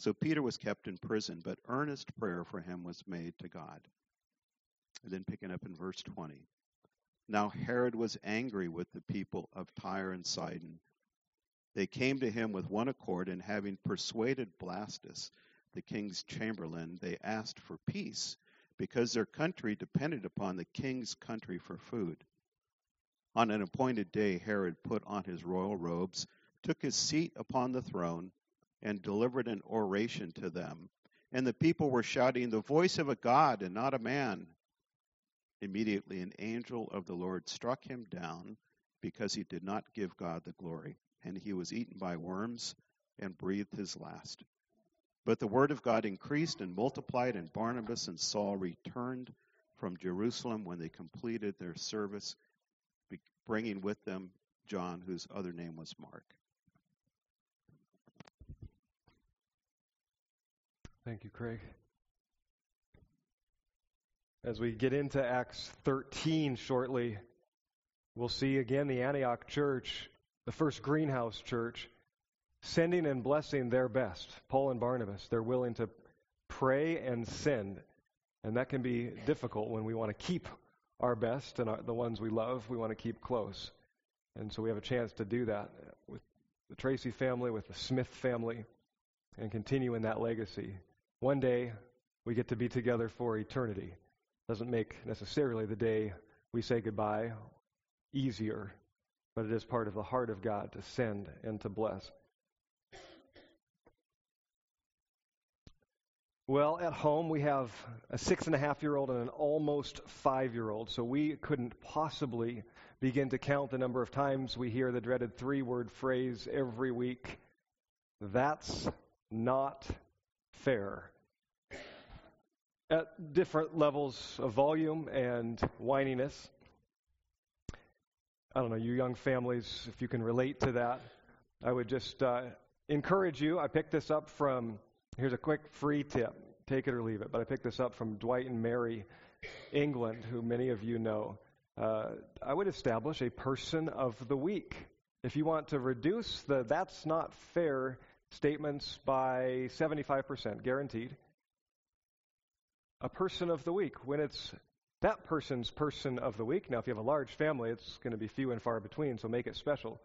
So Peter was kept in prison, but earnest prayer for him was made to God. And then picking up in verse 20. Now Herod was angry with the people of Tyre and Sidon. They came to him with one accord, and having persuaded Blastus, the king's chamberlain, they asked for peace because their country depended upon the king's country for food. On an appointed day, Herod put on his royal robes, took his seat upon the throne, and delivered an oration to them. And the people were shouting, The voice of a God and not a man. Immediately, an angel of the Lord struck him down because he did not give God the glory, and he was eaten by worms and breathed his last. But the word of God increased and multiplied, and Barnabas and Saul returned from Jerusalem when they completed their service, bringing with them John, whose other name was Mark. Thank you, Craig. As we get into Acts 13 shortly, we'll see again the Antioch church, the first greenhouse church, sending and blessing their best. Paul and Barnabas, they're willing to pray and send. And that can be difficult when we want to keep our best and our, the ones we love, we want to keep close. And so we have a chance to do that with the Tracy family, with the Smith family, and continue in that legacy. One day, we get to be together for eternity. Doesn't make necessarily the day we say goodbye easier, but it is part of the heart of God to send and to bless. Well, at home we have a six and a half year old and an almost five year old, so we couldn't possibly begin to count the number of times we hear the dreaded three word phrase every week that's not fair. At different levels of volume and whininess. I don't know, you young families, if you can relate to that, I would just uh, encourage you. I picked this up from Here's a quick free tip. Take it or leave it. But I picked this up from Dwight and Mary, England, who many of you know. Uh, I would establish a person of the week. If you want to reduce the that's not fair statements by 75%, guaranteed, a person of the week. When it's that person's person of the week, now if you have a large family, it's going to be few and far between, so make it special.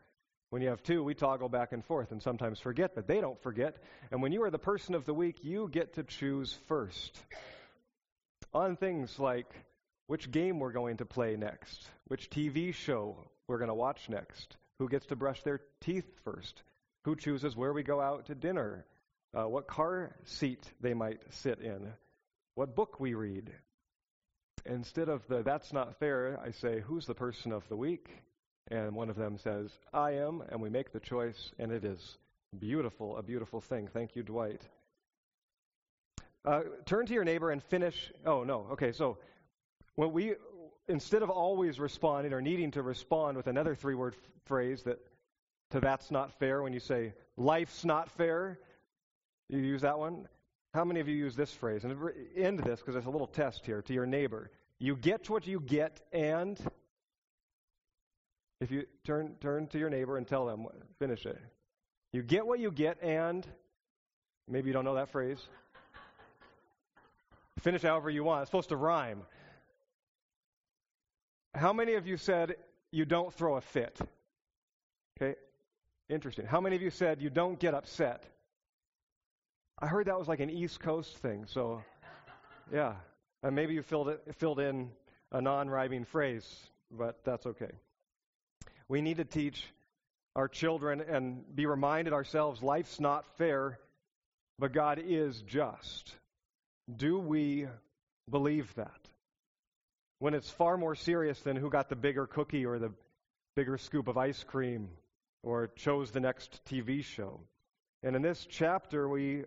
When you have two, we toggle back and forth and sometimes forget, but they don't forget. And when you are the person of the week, you get to choose first. On things like which game we're going to play next, which TV show we're going to watch next, who gets to brush their teeth first, who chooses where we go out to dinner, uh, what car seat they might sit in, what book we read. Instead of the that's not fair, I say, who's the person of the week? And one of them says, I am, and we make the choice, and it is beautiful, a beautiful thing. Thank you, Dwight. Uh, turn to your neighbor and finish. Oh, no. Okay, so when we, instead of always responding or needing to respond with another three word f- phrase that to that's not fair, when you say life's not fair, you use that one. How many of you use this phrase? And end this because there's a little test here to your neighbor. You get what you get and if you turn turn to your neighbor and tell them, finish it. You get what you get, and maybe you don't know that phrase. finish however you want. It's supposed to rhyme. How many of you said you don't throw a fit? Okay, interesting. How many of you said you don't get upset? I heard that was like an East Coast thing. So, yeah, and maybe you filled it filled in a non-rhyming phrase, but that's okay. We need to teach our children and be reminded ourselves life's not fair, but God is just. Do we believe that? When it's far more serious than who got the bigger cookie or the bigger scoop of ice cream or chose the next TV show. And in this chapter, we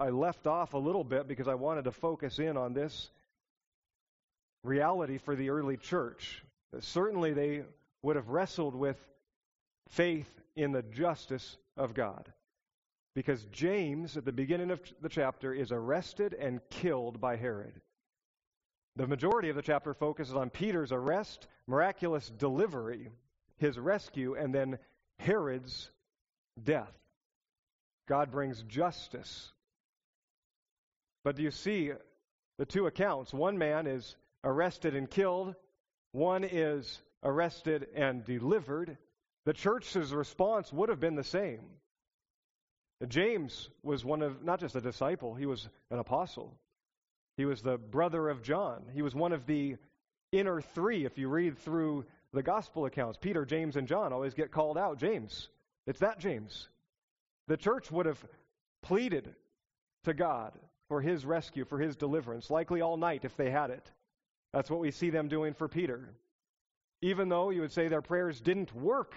I left off a little bit because I wanted to focus in on this reality for the early church. Certainly, they would have wrestled with faith in the justice of God. Because James, at the beginning of the chapter, is arrested and killed by Herod. The majority of the chapter focuses on Peter's arrest, miraculous delivery, his rescue, and then Herod's death. God brings justice. But do you see the two accounts? One man is arrested and killed, one is arrested and delivered. The church's response would have been the same. James was one of, not just a disciple, he was an apostle. He was the brother of John. He was one of the inner three. If you read through the gospel accounts, Peter, James, and John always get called out. James. It's that James. The church would have pleaded to God for his rescue, for his deliverance, likely all night if they had it. That's what we see them doing for Peter. Even though you would say their prayers didn't work.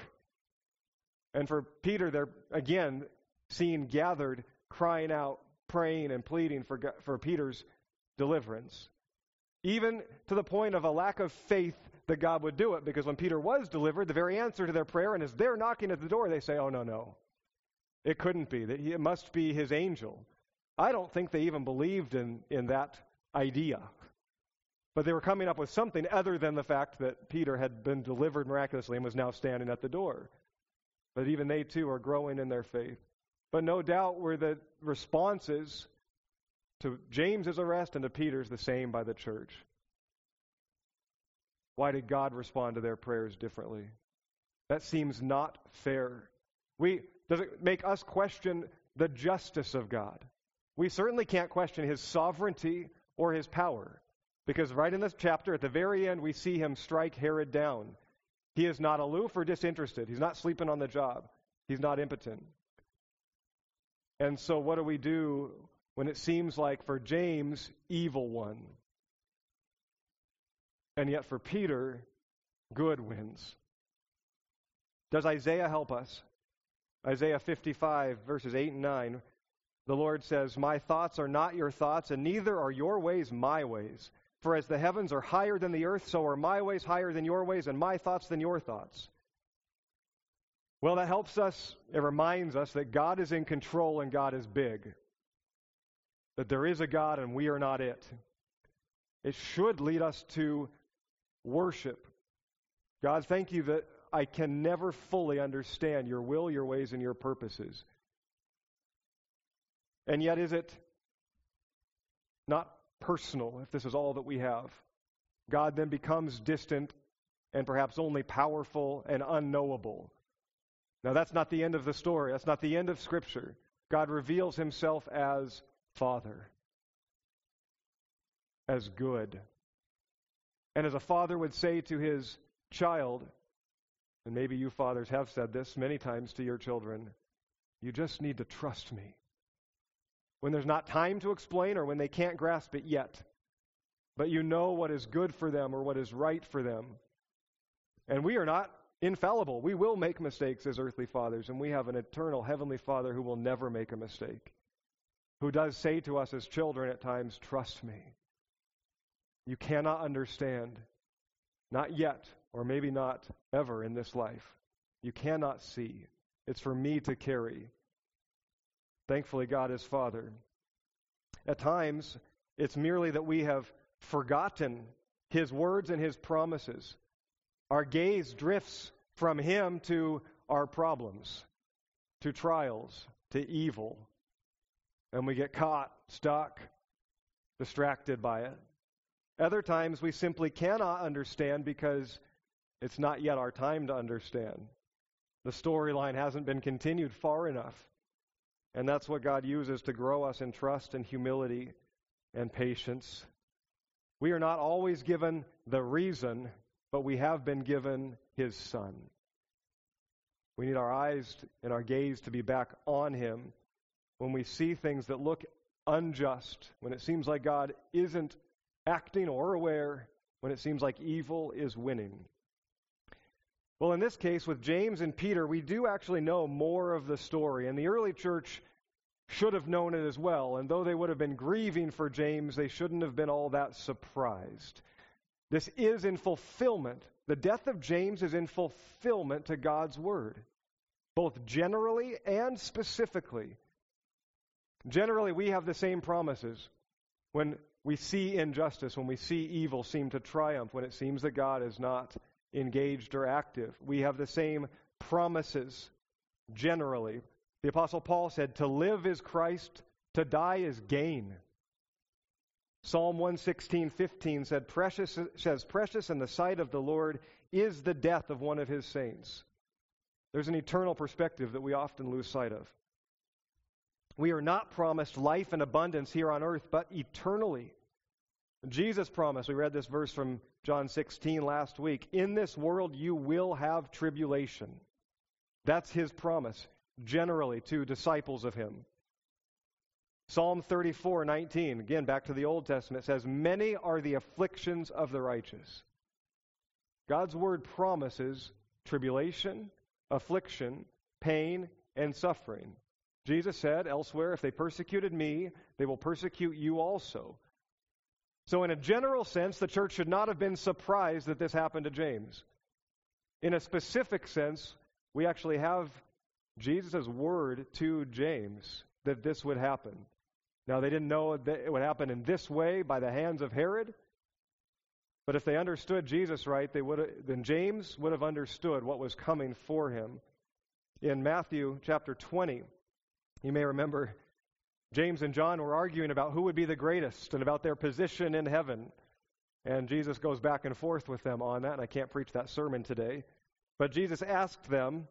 And for Peter, they're again seen gathered, crying out, praying, and pleading for, for Peter's deliverance. Even to the point of a lack of faith that God would do it, because when Peter was delivered, the very answer to their prayer, and as they're knocking at the door, they say, Oh, no, no. It couldn't be. It must be his angel. I don't think they even believed in, in that idea. But they were coming up with something other than the fact that Peter had been delivered miraculously and was now standing at the door. But even they too are growing in their faith. But no doubt were the responses to James's arrest and to Peter's the same by the church. Why did God respond to their prayers differently? That seems not fair. We, does it make us question the justice of God? We certainly can't question his sovereignty or his power. Because right in this chapter, at the very end, we see him strike Herod down. He is not aloof or disinterested. He's not sleeping on the job. He's not impotent. And so, what do we do when it seems like for James, evil won? And yet for Peter, good wins. Does Isaiah help us? Isaiah 55, verses 8 and 9. The Lord says, My thoughts are not your thoughts, and neither are your ways my ways. For as the heavens are higher than the earth, so are my ways higher than your ways, and my thoughts than your thoughts. Well, that helps us, it reminds us that God is in control and God is big. That there is a God and we are not it. It should lead us to worship. God, thank you that I can never fully understand your will, your ways, and your purposes. And yet, is it not personal if this is all that we have? God then becomes distant and perhaps only powerful and unknowable. Now, that's not the end of the story. That's not the end of Scripture. God reveals himself as Father, as good. And as a father would say to his child, and maybe you fathers have said this many times to your children, you just need to trust me. When there's not time to explain or when they can't grasp it yet, but you know what is good for them or what is right for them. And we are not infallible. We will make mistakes as earthly fathers, and we have an eternal heavenly Father who will never make a mistake, who does say to us as children at times, Trust me. You cannot understand, not yet, or maybe not ever in this life. You cannot see. It's for me to carry. Thankfully, God is Father. At times, it's merely that we have forgotten His words and His promises. Our gaze drifts from Him to our problems, to trials, to evil. And we get caught, stuck, distracted by it. Other times we simply cannot understand because it's not yet our time to understand. The storyline hasn't been continued far enough. And that's what God uses to grow us in trust and humility and patience. We are not always given the reason but we have been given his Son. We need our eyes and our gaze to be back on him when we see things that look unjust, when it seems like God isn't acting or aware, when it seems like evil is winning. Well, in this case, with James and Peter, we do actually know more of the story. And the early church should have known it as well. And though they would have been grieving for James, they shouldn't have been all that surprised. This is in fulfillment. The death of James is in fulfillment to God's word, both generally and specifically. Generally, we have the same promises. When we see injustice, when we see evil seem to triumph, when it seems that God is not engaged or active, we have the same promises generally. The Apostle Paul said, To live is Christ, to die is gain. Psalm 116:15 said, "Precious says, precious in the sight of the Lord is the death of one of his saints." There's an eternal perspective that we often lose sight of. We are not promised life and abundance here on earth, but eternally. Jesus promised, we read this verse from John 16 last week, in this world you will have tribulation. That's his promise, generally to disciples of him. Psalm 34, 19, again back to the Old Testament, says, Many are the afflictions of the righteous. God's word promises tribulation, affliction, pain, and suffering. Jesus said elsewhere, If they persecuted me, they will persecute you also. So, in a general sense, the church should not have been surprised that this happened to James. In a specific sense, we actually have Jesus' word to James that this would happen. Now, they didn't know that it would happen in this way by the hands of Herod. But if they understood Jesus right, they would then James would have understood what was coming for him. In Matthew chapter 20, you may remember James and John were arguing about who would be the greatest and about their position in heaven. And Jesus goes back and forth with them on that, and I can't preach that sermon today. But Jesus asked them,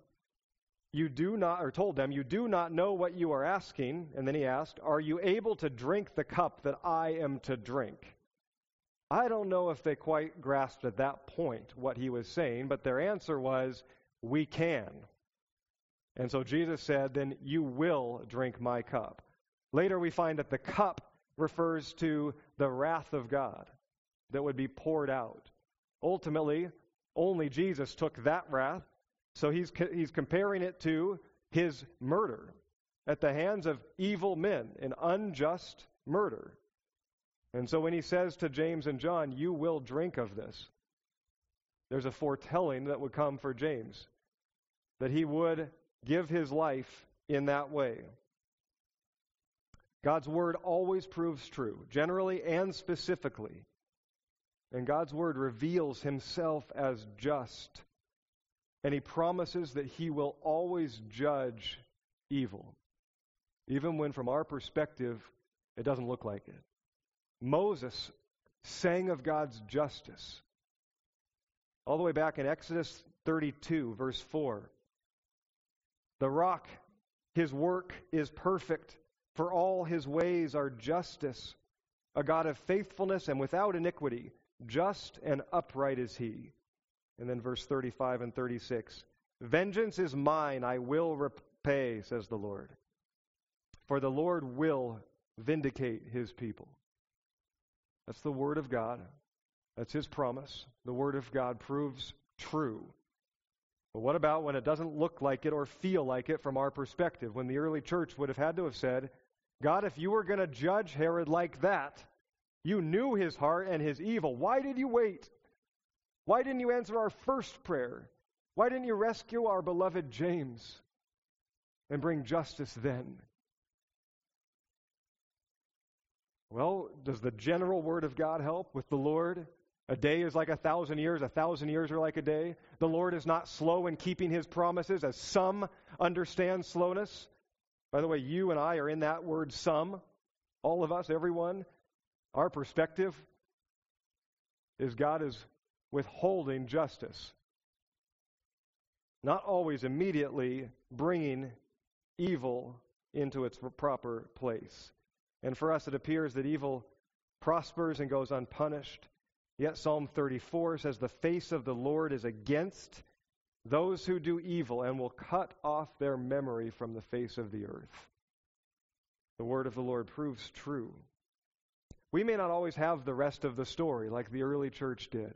you do not, or told them, You do not know what you are asking. And then he asked, Are you able to drink the cup that I am to drink? I don't know if they quite grasped at that point what he was saying, but their answer was, We can. And so Jesus said, Then you will drink my cup. Later we find that the cup refers to the wrath of God that would be poured out. Ultimately, only Jesus took that wrath so he's, he's comparing it to his murder at the hands of evil men, an unjust murder. And so when he says to James and John, You will drink of this, there's a foretelling that would come for James, that he would give his life in that way. God's word always proves true, generally and specifically. And God's word reveals himself as just and he promises that he will always judge evil, even when from our perspective it doesn't look like it. Moses sang of God's justice. All the way back in Exodus 32, verse 4. The rock, his work is perfect, for all his ways are justice. A God of faithfulness and without iniquity, just and upright is he. And then verse 35 and 36 Vengeance is mine, I will repay, says the Lord. For the Lord will vindicate his people. That's the word of God. That's his promise. The word of God proves true. But what about when it doesn't look like it or feel like it from our perspective? When the early church would have had to have said, God, if you were going to judge Herod like that, you knew his heart and his evil. Why did you wait? Why didn't you answer our first prayer? Why didn't you rescue our beloved James and bring justice then? Well, does the general word of God help with the Lord? A day is like a thousand years, a thousand years are like a day. The Lord is not slow in keeping his promises, as some understand slowness. By the way, you and I are in that word some. All of us, everyone. Our perspective is God is withholding justice. Not always immediately bringing evil into its proper place. And for us, it appears that evil prospers and goes unpunished. Yet Psalm 34 says, The face of the Lord is against those who do evil and will cut off their memory from the face of the earth. The word of the Lord proves true. We may not always have the rest of the story like the early church did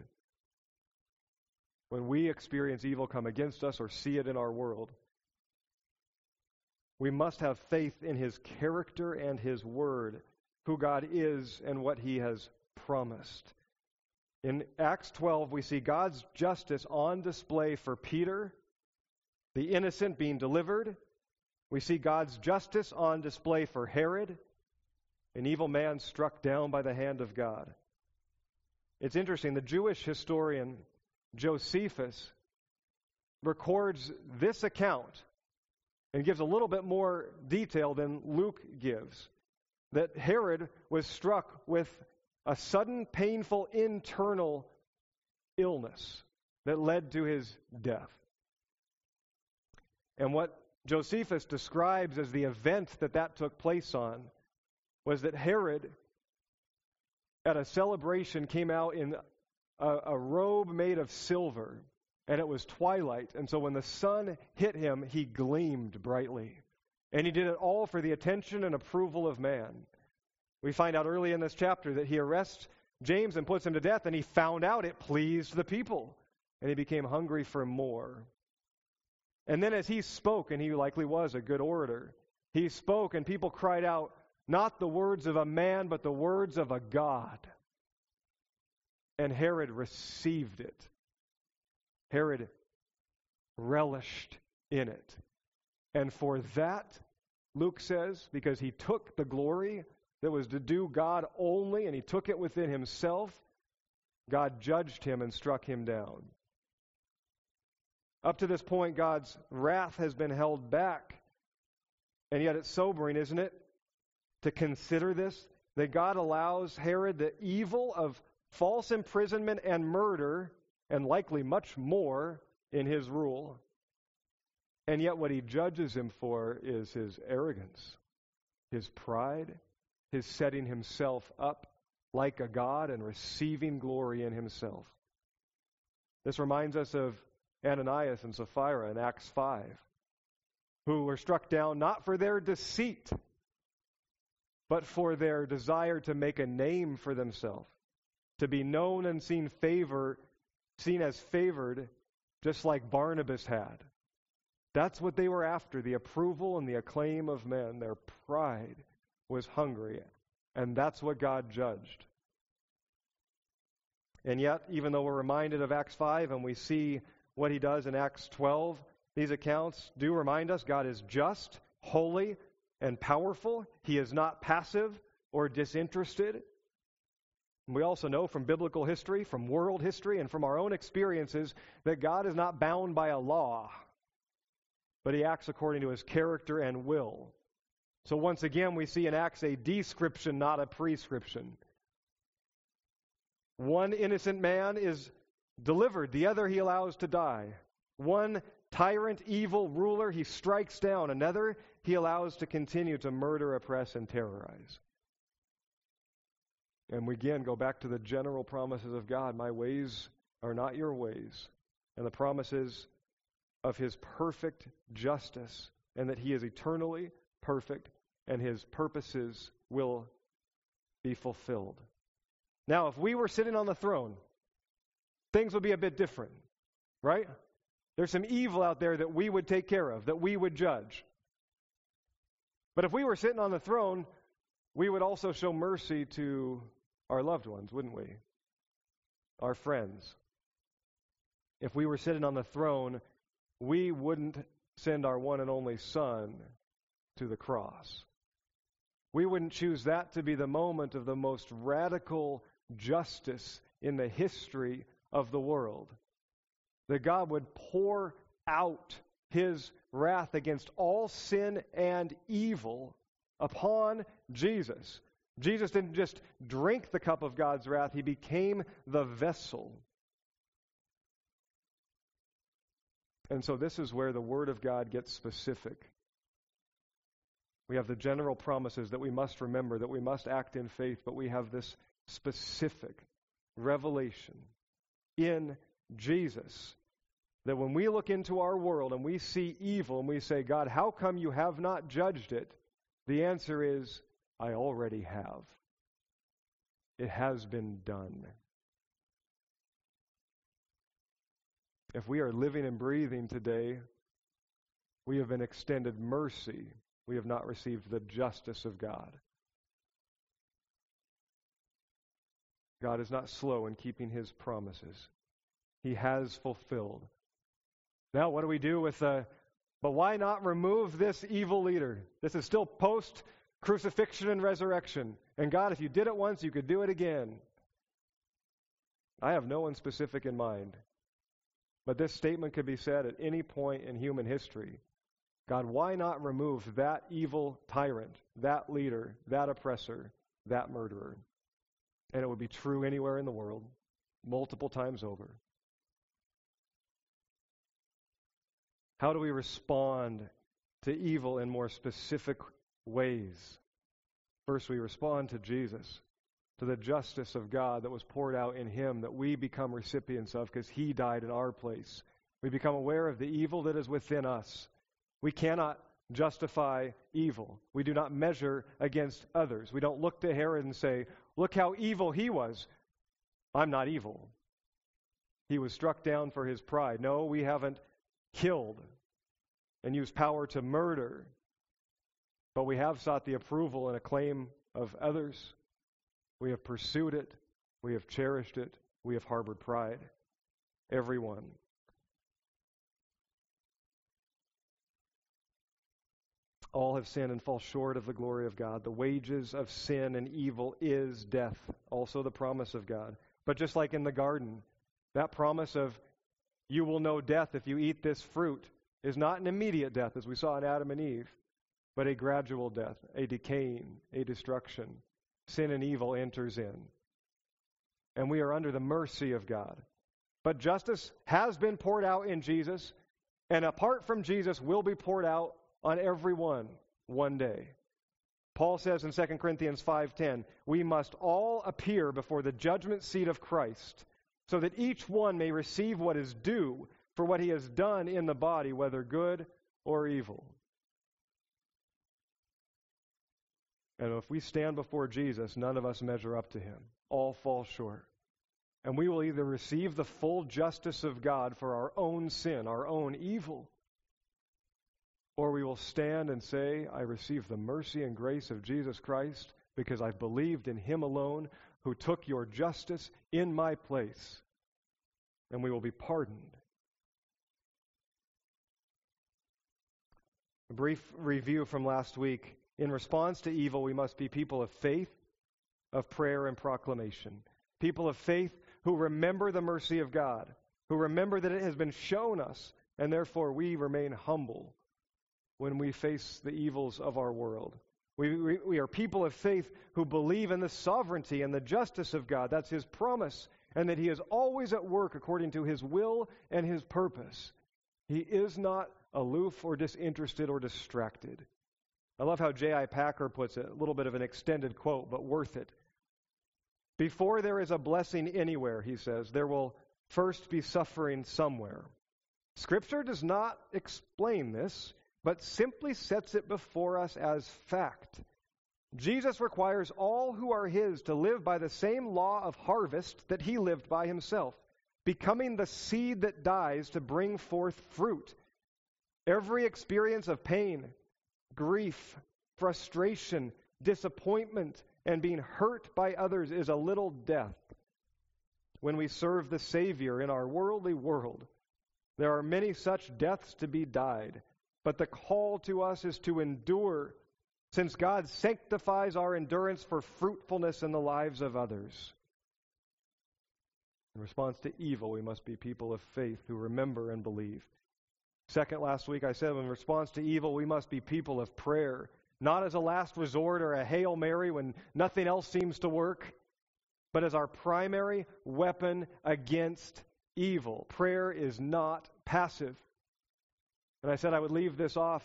when we experience evil come against us or see it in our world. We must have faith in his character and his word, who God is and what he has promised. In Acts 12, we see God's justice on display for Peter, the innocent being delivered. We see God's justice on display for Herod, an evil man struck down by the hand of God. It's interesting, the Jewish historian Josephus records this account and gives a little bit more detail than Luke gives. That Herod was struck with a sudden, painful internal illness that led to his death. And what Josephus describes as the event that that took place on was that Herod, at a celebration, came out in a, a robe made of silver, and it was twilight. And so when the sun hit him, he gleamed brightly. And he did it all for the attention and approval of man. We find out early in this chapter that he arrests James and puts him to death, and he found out it pleased the people, and he became hungry for more. And then as he spoke, and he likely was a good orator, he spoke, and people cried out, Not the words of a man, but the words of a God. And Herod received it. Herod relished in it. And for that, Luke says, because he took the glory that was to do God only, and he took it within himself, God judged him and struck him down. Up to this point, God's wrath has been held back. And yet it's sobering, isn't it? To consider this that God allows Herod the evil of false imprisonment and murder, and likely much more, in his rule. And yet, what he judges him for is his arrogance, his pride, his setting himself up like a God and receiving glory in himself. This reminds us of Ananias and Sapphira in Acts 5, who were struck down not for their deceit, but for their desire to make a name for themselves, to be known and seen favor, seen as favored, just like Barnabas had. That's what they were after, the approval and the acclaim of men, their pride was hungry, and that's what God judged. And yet, even though we're reminded of Acts 5 and we see what he does in Acts 12, these accounts do remind us God is just, holy, and powerful. He is not passive or disinterested. And we also know from biblical history, from world history, and from our own experiences that God is not bound by a law, but he acts according to his character and will. So once again, we see in Acts a description, not a prescription. One innocent man is delivered, the other he allows to die. One tyrant, evil ruler he strikes down, another he allows to continue to murder, oppress, and terrorize. And we again go back to the general promises of God My ways are not your ways. And the promises of his perfect justice, and that he is eternally perfect, and his purposes will be fulfilled. Now, if we were sitting on the throne, things would be a bit different, right? There's some evil out there that we would take care of, that we would judge. But if we were sitting on the throne, we would also show mercy to our loved ones, wouldn't we? Our friends. If we were sitting on the throne, we wouldn't send our one and only Son to the cross. We wouldn't choose that to be the moment of the most radical justice in the history of the world. That God would pour out his wrath against all sin and evil upon Jesus. Jesus didn't just drink the cup of God's wrath, he became the vessel. And so, this is where the Word of God gets specific. We have the general promises that we must remember, that we must act in faith, but we have this specific revelation in Jesus. That when we look into our world and we see evil and we say, God, how come you have not judged it? The answer is, I already have. It has been done. If we are living and breathing today, we have been extended mercy we have not received the justice of God. God is not slow in keeping his promises. He has fulfilled. Now, what do we do with the. But why not remove this evil leader? This is still post crucifixion and resurrection. And God, if you did it once, you could do it again. I have no one specific in mind. But this statement could be said at any point in human history. God, why not remove that evil tyrant, that leader, that oppressor, that murderer? And it would be true anywhere in the world, multiple times over. How do we respond to evil in more specific ways? First, we respond to Jesus, to the justice of God that was poured out in Him that we become recipients of because He died in our place. We become aware of the evil that is within us. We cannot justify evil. We do not measure against others. We don't look to Herod and say, Look how evil he was. I'm not evil. He was struck down for his pride. No, we haven't killed and used power to murder, but we have sought the approval and acclaim of others. We have pursued it. We have cherished it. We have harbored pride. Everyone. All have sinned and fall short of the glory of God. The wages of sin and evil is death, also the promise of God. But just like in the garden, that promise of you will know death if you eat this fruit is not an immediate death, as we saw in Adam and Eve, but a gradual death, a decaying, a destruction. Sin and evil enters in. And we are under the mercy of God. But justice has been poured out in Jesus, and apart from Jesus, will be poured out on everyone one day. Paul says in 2 Corinthians 5:10, "We must all appear before the judgment seat of Christ, so that each one may receive what is due for what he has done in the body, whether good or evil." And if we stand before Jesus, none of us measure up to him. All fall short. And we will either receive the full justice of God for our own sin, our own evil, or we will stand and say, I receive the mercy and grace of Jesus Christ because I've believed in Him alone who took your justice in my place. And we will be pardoned. A brief review from last week. In response to evil, we must be people of faith, of prayer, and proclamation. People of faith who remember the mercy of God, who remember that it has been shown us, and therefore we remain humble when we face the evils of our world. We, we, we, are people of faith who believe in the sovereignty and the justice of God. That's His promise, and that He is always at work according to His will and His purpose. He is not aloof or disinterested or distracted. I love how J.I. Packer puts it, a little bit of an extended quote, but worth it. Before there is a blessing anywhere, he says, there will first be suffering somewhere. Scripture does not explain this, but simply sets it before us as fact. Jesus requires all who are his to live by the same law of harvest that he lived by himself, becoming the seed that dies to bring forth fruit. Every experience of pain, grief, frustration, disappointment, and being hurt by others is a little death. When we serve the Savior in our worldly world, there are many such deaths to be died but the call to us is to endure, since God sanctifies our endurance for fruitfulness in the lives of others. In response to evil, we must be people of faith who remember and believe. Second, last week I said in response to evil, we must be people of prayer, not as a last resort or a Hail Mary when nothing else seems to work, but as our primary weapon against evil. Prayer is not passive. And I said I would leave this off.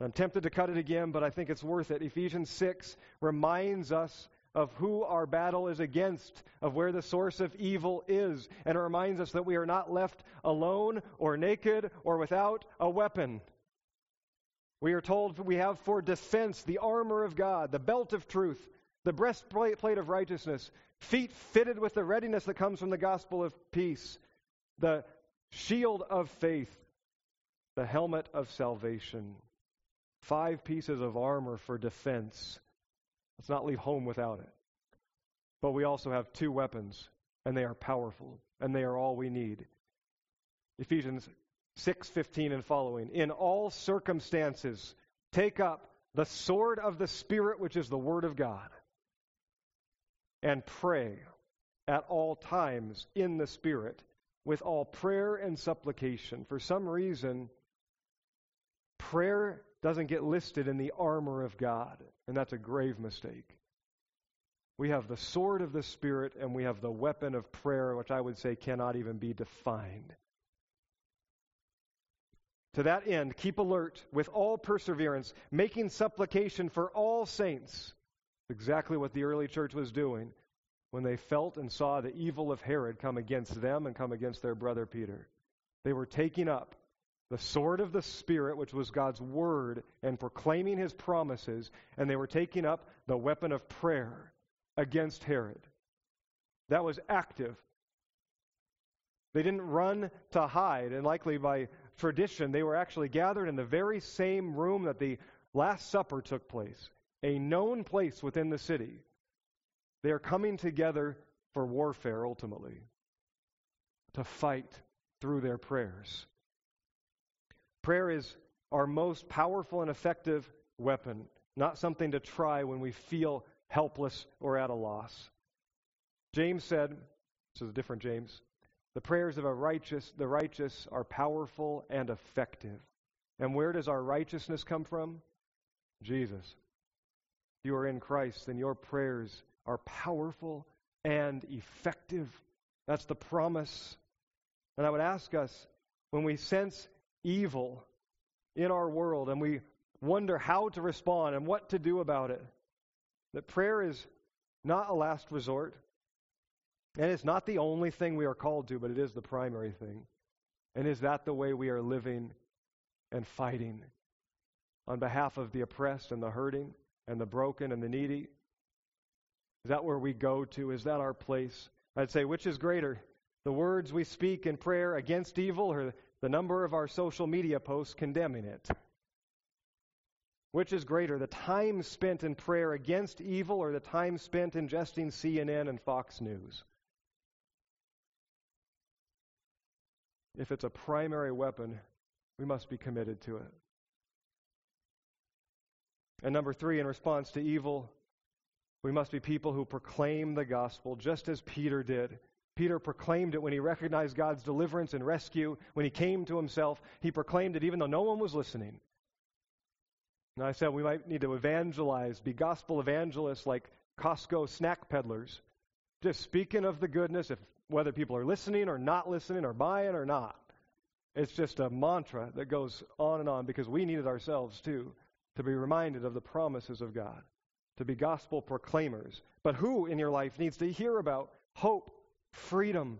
I'm tempted to cut it again, but I think it's worth it. Ephesians 6 reminds us of who our battle is against, of where the source of evil is, and it reminds us that we are not left alone or naked or without a weapon. We are told we have for defense the armor of God, the belt of truth, the breastplate of righteousness, feet fitted with the readiness that comes from the gospel of peace, the shield of faith, the helmet of salvation. Five pieces of armor for defense. Let's not leave home without it. But we also have two weapons, and they are powerful, and they are all we need. Ephesians 6:15 and following. In all circumstances, take up the sword of the Spirit, which is the Word of God, and pray at all times in the Spirit with all prayer and supplication. For some reason, prayer doesn't get listed in the armor of God, and that's a grave mistake. We have the sword of the Spirit and we have the weapon of prayer, which I would say cannot even be defined. To that end, keep alert with all perseverance, making supplication for all saints. Exactly what the early church was doing when they felt and saw the evil of Herod come against them and come against their brother Peter. They were taking up the sword of the Spirit, which was God's word, and proclaiming his promises, and they were taking up the weapon of prayer against Herod. That was active. They didn't run to hide, and likely by tradition, they were actually gathered in the very same room that the Last Supper took place, a known place within the city. They are coming together for warfare ultimately, to fight through their prayers. Prayer is our most powerful and effective weapon, not something to try when we feel helpless or at a loss. James said, this is a different James, the prayers of a righteous, the righteous are powerful and effective. And where does our righteousness come from? Jesus. If you are in Christ, then your prayers are powerful and effective. That's the promise. And I would ask us when we sense evil in our world and we wonder how to respond and what to do about it, that prayer is not a last resort. And it's not the only thing we are called to, but it is the primary thing. And is that the way we are living and fighting on behalf of the oppressed and the hurting and the broken and the needy? Is that where we go to? Is that our place? I'd say, which is greater? The words we speak in prayer against evil or the number of our social media posts condemning it? Which is greater, the time spent in prayer against evil or the time spent ingesting CNN and Fox News? If it's a primary weapon, we must be committed to it. And number three, in response to evil, we must be people who proclaim the gospel just as Peter did. Peter proclaimed it when he recognized God's deliverance and rescue. When he came to himself, he proclaimed it even though no one was listening. And I said we might need to evangelize, be gospel evangelists like Costco snack peddlers, just speaking of the goodness, if whether people are listening or not listening or buying or not. It's just a mantra that goes on and on because we need it ourselves too to be reminded of the promises of God to be gospel proclaimers. But who in your life needs to hear about hope, freedom,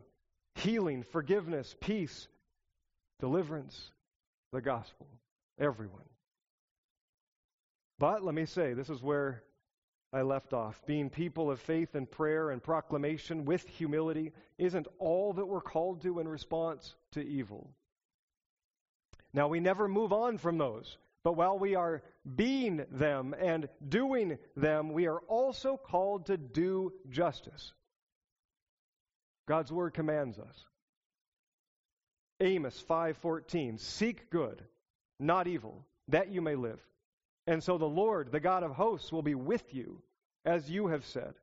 healing, forgiveness, peace, deliverance, the gospel? Everyone. But let me say, this is where I left off. Being people of faith and prayer and proclamation with humility isn't all that we're called to in response to evil. Now, we never move on from those. But while we are being them and doing them, we are also called to do justice. God's word commands us. Amos 5:14 Seek good, not evil, that you may live. And so the Lord, the God of hosts, will be with you, as you have said.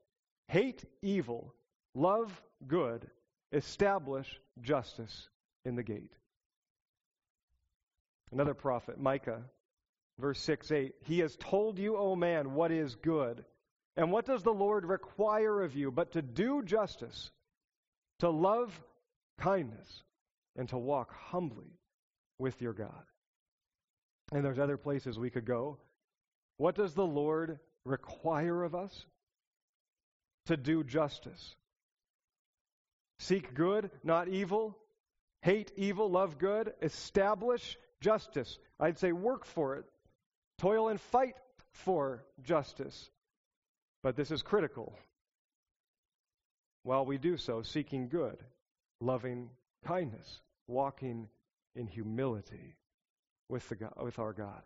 Hate evil, love good, establish justice in the gate. Another prophet, Micah Verse 6 8. He has told you, O man, what is good. And what does the Lord require of you but to do justice, to love kindness, and to walk humbly with your God? And there's other places we could go. What does the Lord require of us? To do justice. Seek good, not evil. Hate evil, love good. Establish justice. I'd say work for it. Toil and fight for justice. But this is critical. While we do so, seeking good, loving kindness, walking in humility with, the with our God.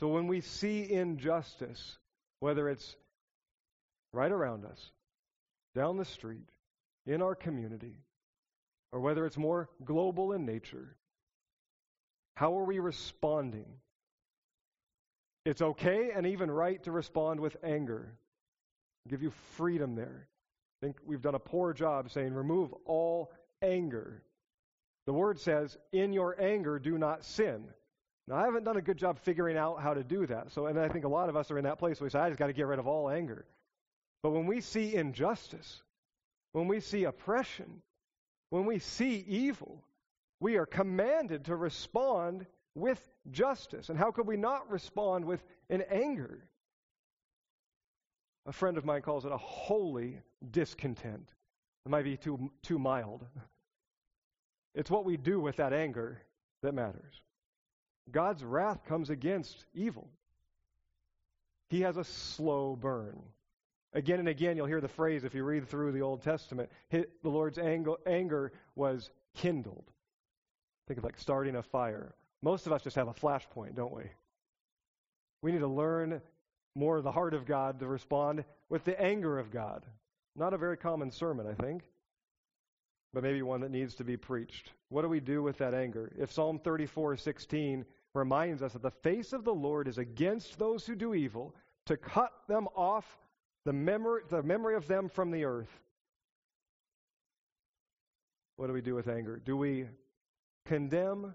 So when we see injustice, whether it's right around us, down the street, in our community, or whether it's more global in nature, how are we responding? It's okay and even right to respond with anger. I'll give you freedom there. I think we've done a poor job saying remove all anger. The word says, in your anger, do not sin. Now, I haven't done a good job figuring out how to do that. So, and I think a lot of us are in that place where we say, I just got to get rid of all anger. But when we see injustice, when we see oppression, when we see evil, we are commanded to respond with justice. And how could we not respond with an anger? A friend of mine calls it a holy discontent. It might be too, too mild. It's what we do with that anger that matters. God's wrath comes against evil. He has a slow burn. Again and again, you'll hear the phrase if you read through the Old Testament the Lord's anger was kindled. Think of like starting a fire. Most of us just have a flashpoint, don't we? We need to learn more the heart of God to respond with the anger of God. Not a very common sermon, I think, but maybe one that needs to be preached. What do we do with that anger? If Psalm 34:16 reminds us that the face of the Lord is against those who do evil, to cut them off the memory, the memory of them from the earth. What do we do with anger? Do we condemn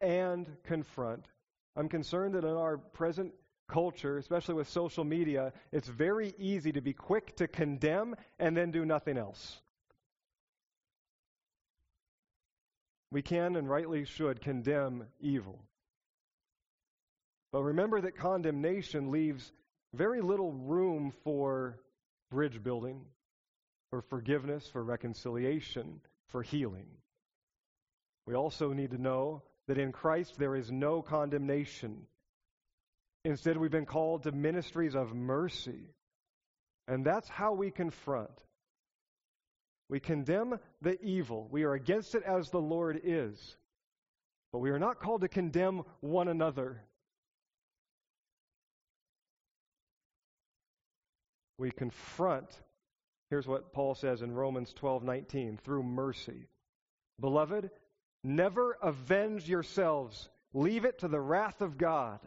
and confront? I'm concerned that in our present culture, especially with social media, it's very easy to be quick to condemn and then do nothing else. We can and rightly should condemn evil. But remember that condemnation leaves very little room for bridge building, for forgiveness, for reconciliation, for healing. We also need to know that in Christ there is no condemnation. Instead, we've been called to ministries of mercy. And that's how we confront. We condemn the evil. We are against it as the Lord is. But we are not called to condemn one another. we confront here's what Paul says in Romans 12:19 through mercy. Beloved, never avenge yourselves, leave it to the wrath of God.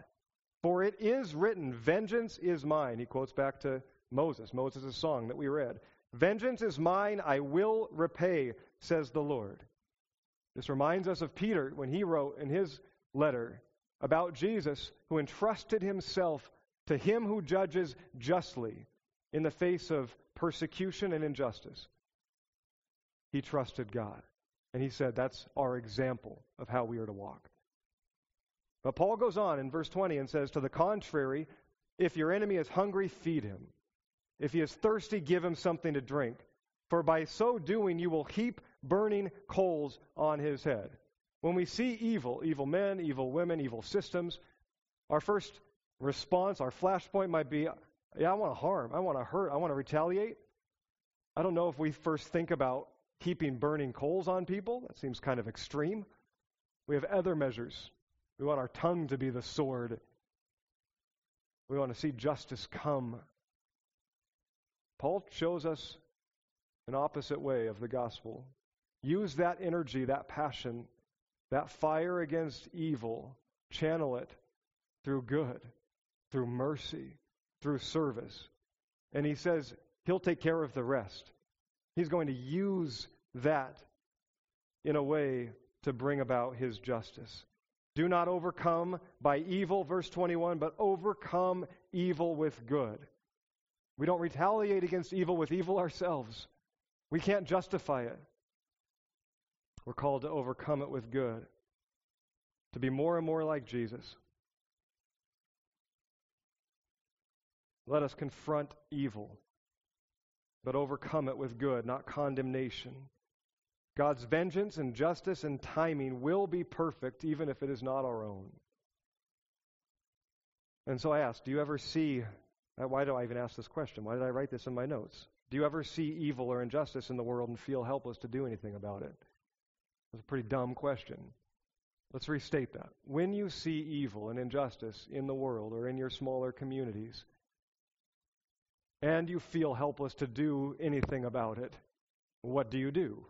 For it is written, vengeance is mine. He quotes back to Moses, Moses' song that we read. Vengeance is mine, I will repay, says the Lord. This reminds us of Peter when he wrote in his letter about Jesus who entrusted himself to him who judges justly in the face of persecution and injustice, he trusted God. And he said, That's our example of how we are to walk. But Paul goes on in verse 20 and says, To the contrary, if your enemy is hungry, feed him. If he is thirsty, give him something to drink. For by so doing, you will heap burning coals on his head. When we see evil, evil men, evil women, evil systems, our first response, our flashpoint might be yeah, I want to harm. I want to hurt. I want to retaliate. I don't know if we first think about heaping burning coals on people. That seems kind of extreme. We have other measures. We want our tongue to be the sword. We want to see justice come. Paul shows us an opposite way of the gospel. Use that energy, that passion, that fire against evil, channel it through good, through mercy, through service. And he says he'll take care of the rest. He's going to use that in a way to bring about his justice. Do not overcome by evil, verse 21, but overcome evil with good. We don't retaliate against evil with evil ourselves. We can't justify it. We're called to overcome it with good, to be more and more like Jesus. Let us confront evil, but overcome it with good, not condemnation. God's vengeance and justice and timing will be perfect, even if it is not our own. And so I ask, do you ever see, uh, why do I even ask this question? Why did I write this in my notes? Do you ever see evil or injustice in the world and feel helpless to do anything about it? It's a pretty dumb question. Let's restate that. When you see evil and injustice in the world or in your smaller communities, and you feel helpless to do anything about it, what do you do?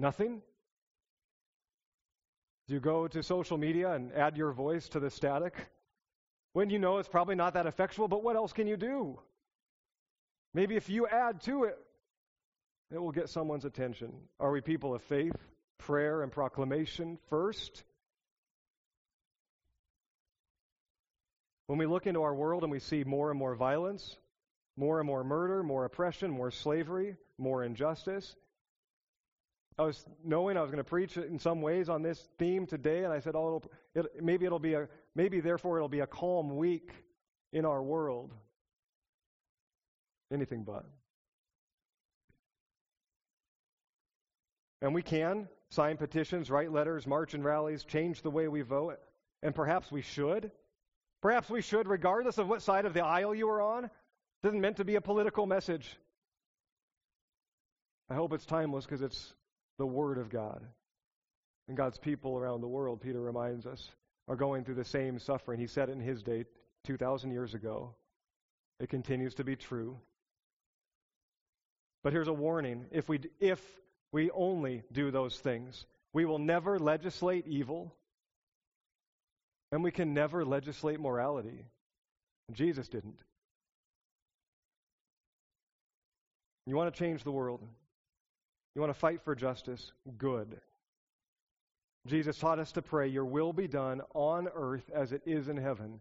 Nothing? Do you go to social media and add your voice to the static? When you know it's probably not that effectual, but what else can you do? Maybe if you add to it, it will get someone's attention. Are we people of faith, prayer, and proclamation first? When we look into our world and we see more and more violence, more and more murder, more oppression, more slavery, more injustice, I was knowing I was going to preach in some ways on this theme today, and I said, "Oh, it'll, it, maybe it'll be a maybe therefore it'll be a calm week in our world." Anything but. And we can sign petitions, write letters, march in rallies, change the way we vote, and perhaps we should. Perhaps we should, regardless of what side of the aisle you are on. This isn't meant to be a political message. I hope it's timeless because it's the Word of God. And God's people around the world, Peter reminds us, are going through the same suffering. He said it in his day 2,000 years ago. It continues to be true. But here's a warning if we, if we only do those things, we will never legislate evil, and we can never legislate morality. Jesus didn't. You want to change the world? You want to fight for justice? Good. Jesus taught us to pray, Your will be done on earth as it is in heaven,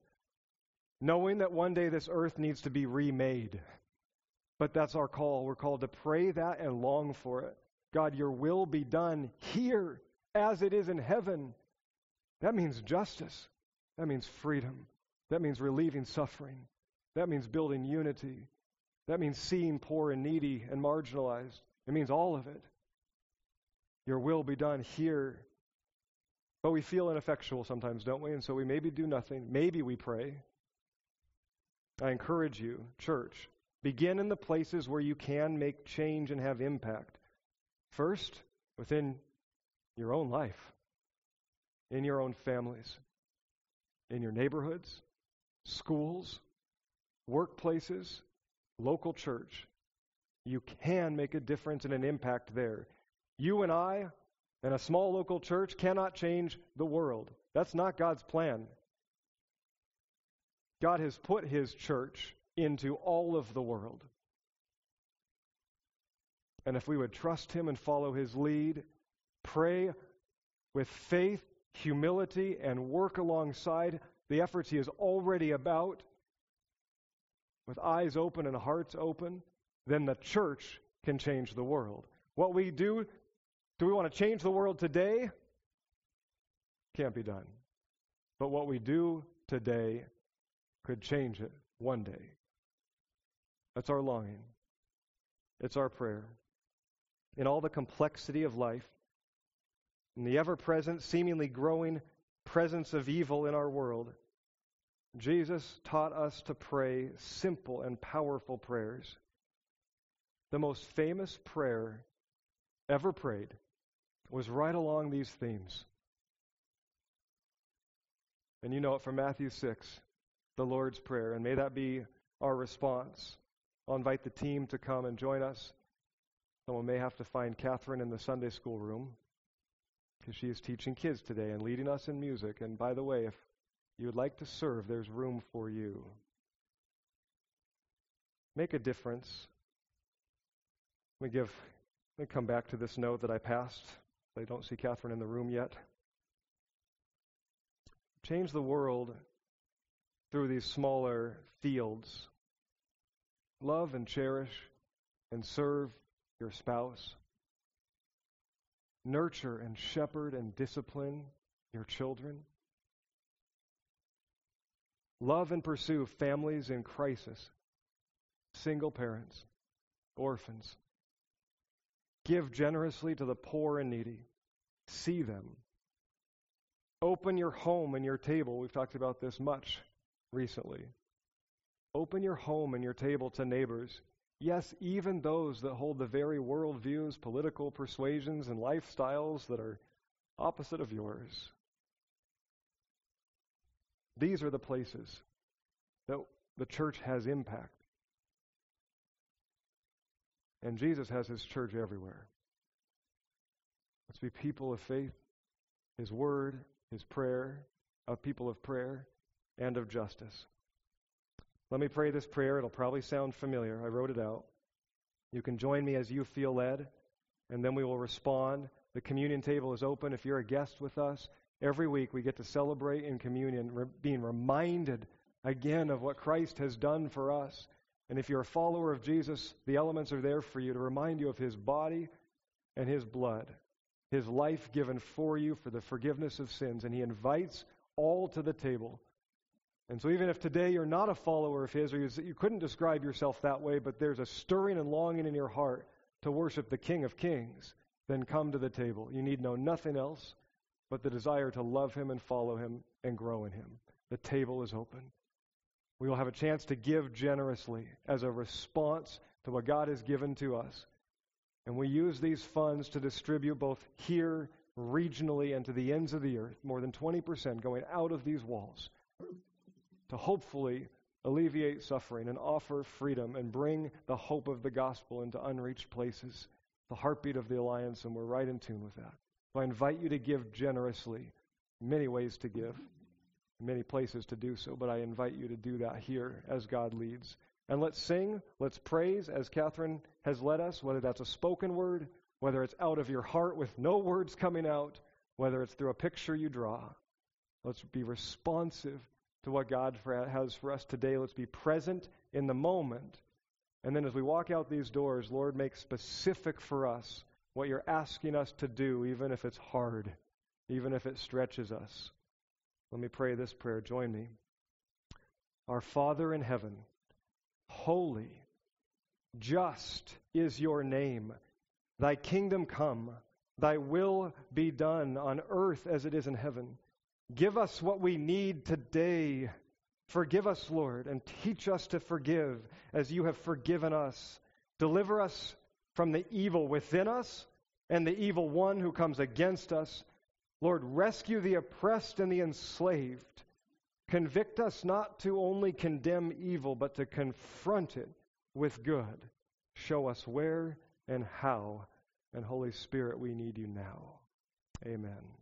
knowing that one day this earth needs to be remade. But that's our call. We're called to pray that and long for it. God, your will be done here as it is in heaven. That means justice. That means freedom. That means relieving suffering. That means building unity. That means seeing poor and needy and marginalized. It means all of it. Your will be done here. But we feel ineffectual sometimes, don't we? And so we maybe do nothing. Maybe we pray. I encourage you, church, begin in the places where you can make change and have impact. First, within your own life, in your own families, in your neighborhoods, schools, workplaces, local church. You can make a difference and an impact there. You and I and a small local church cannot change the world. That's not God's plan. God has put his church into all of the world. And if we would trust him and follow his lead, pray with faith, humility, and work alongside the efforts he is already about, with eyes open and hearts open, then the church can change the world. What we do, do we want to change the world today? Can't be done. But what we do today could change it one day. That's our longing. It's our prayer. In all the complexity of life, in the ever present, seemingly growing presence of evil in our world, Jesus taught us to pray simple and powerful prayers. The most famous prayer ever prayed was right along these themes. And you know it from Matthew 6, the Lord's Prayer. And may that be our response. I'll invite the team to come and join us. Someone may have to find Catherine in the Sunday school room because she is teaching kids today and leading us in music. And by the way, if you would like to serve, there's room for you. Make a difference. Let me give. Let me come back to this note that I passed. I don't see Catherine in the room yet. Change the world through these smaller fields. Love and cherish and serve your spouse. Nurture and shepherd and discipline your children. Love and pursue families in crisis, single parents, orphans. Give generously to the poor and needy. See them. Open your home and your table. We've talked about this much recently. Open your home and your table to neighbors. Yes, even those that hold the very worldviews, political persuasions, and lifestyles that are opposite of yours. These are the places that the church has impact. And Jesus has his church everywhere. Let's be people of faith, his word, his prayer, of people of prayer, and of justice. Let me pray this prayer. It'll probably sound familiar. I wrote it out. You can join me as you feel led, and then we will respond. The communion table is open. If you're a guest with us, every week we get to celebrate in communion, re- being reminded again of what Christ has done for us. And if you're a follower of Jesus, the elements are there for you to remind you of his body and his blood, his life given for you for the forgiveness of sins. And he invites all to the table. And so, even if today you're not a follower of his, or you, couldn't describe yourself that way, but there's a stirring and longing in your heart to worship the King of Kings, then come to the table. You need know nothing else but the desire to love him and follow him and grow in him. The table is open. We will have a chance to give generously as a response to what God has given to us. And we use these funds to distribute both here, regionally, and to the ends of the earth, more than 20% going out of these walls to hopefully alleviate suffering and offer freedom and bring the hope of the gospel into unreached places, the heartbeat of the alliance, and we're right in tune with that. So I invite you to give generously. Many ways to give, many places to do so, but I invite you to do that here as God leads. And let's sing, let's praise as Catherine has led us, whether that's a spoken word, whether it's out of your heart with no words coming out, whether it's through a picture you draw. Let's be responsive to what God has for us today. Let's be present in the moment. And then as we walk out these doors, Lord, make specific for us what you're asking us to do, even if it's hard, even if it stretches us. Let me pray this prayer. Join me. Our Father in heaven, holy, just is your name. Thy kingdom come, thy will be done on earth as it is in heaven. Give us what we need today. Forgive us, Lord, and teach us to forgive as you have forgiven us. Deliver us from the evil within us and the evil one who comes against us. Lord, rescue the oppressed and the enslaved. Convict us not to only condemn evil, but to confront it with good. Show us where and how. And Holy Spirit, we need you now. Amen.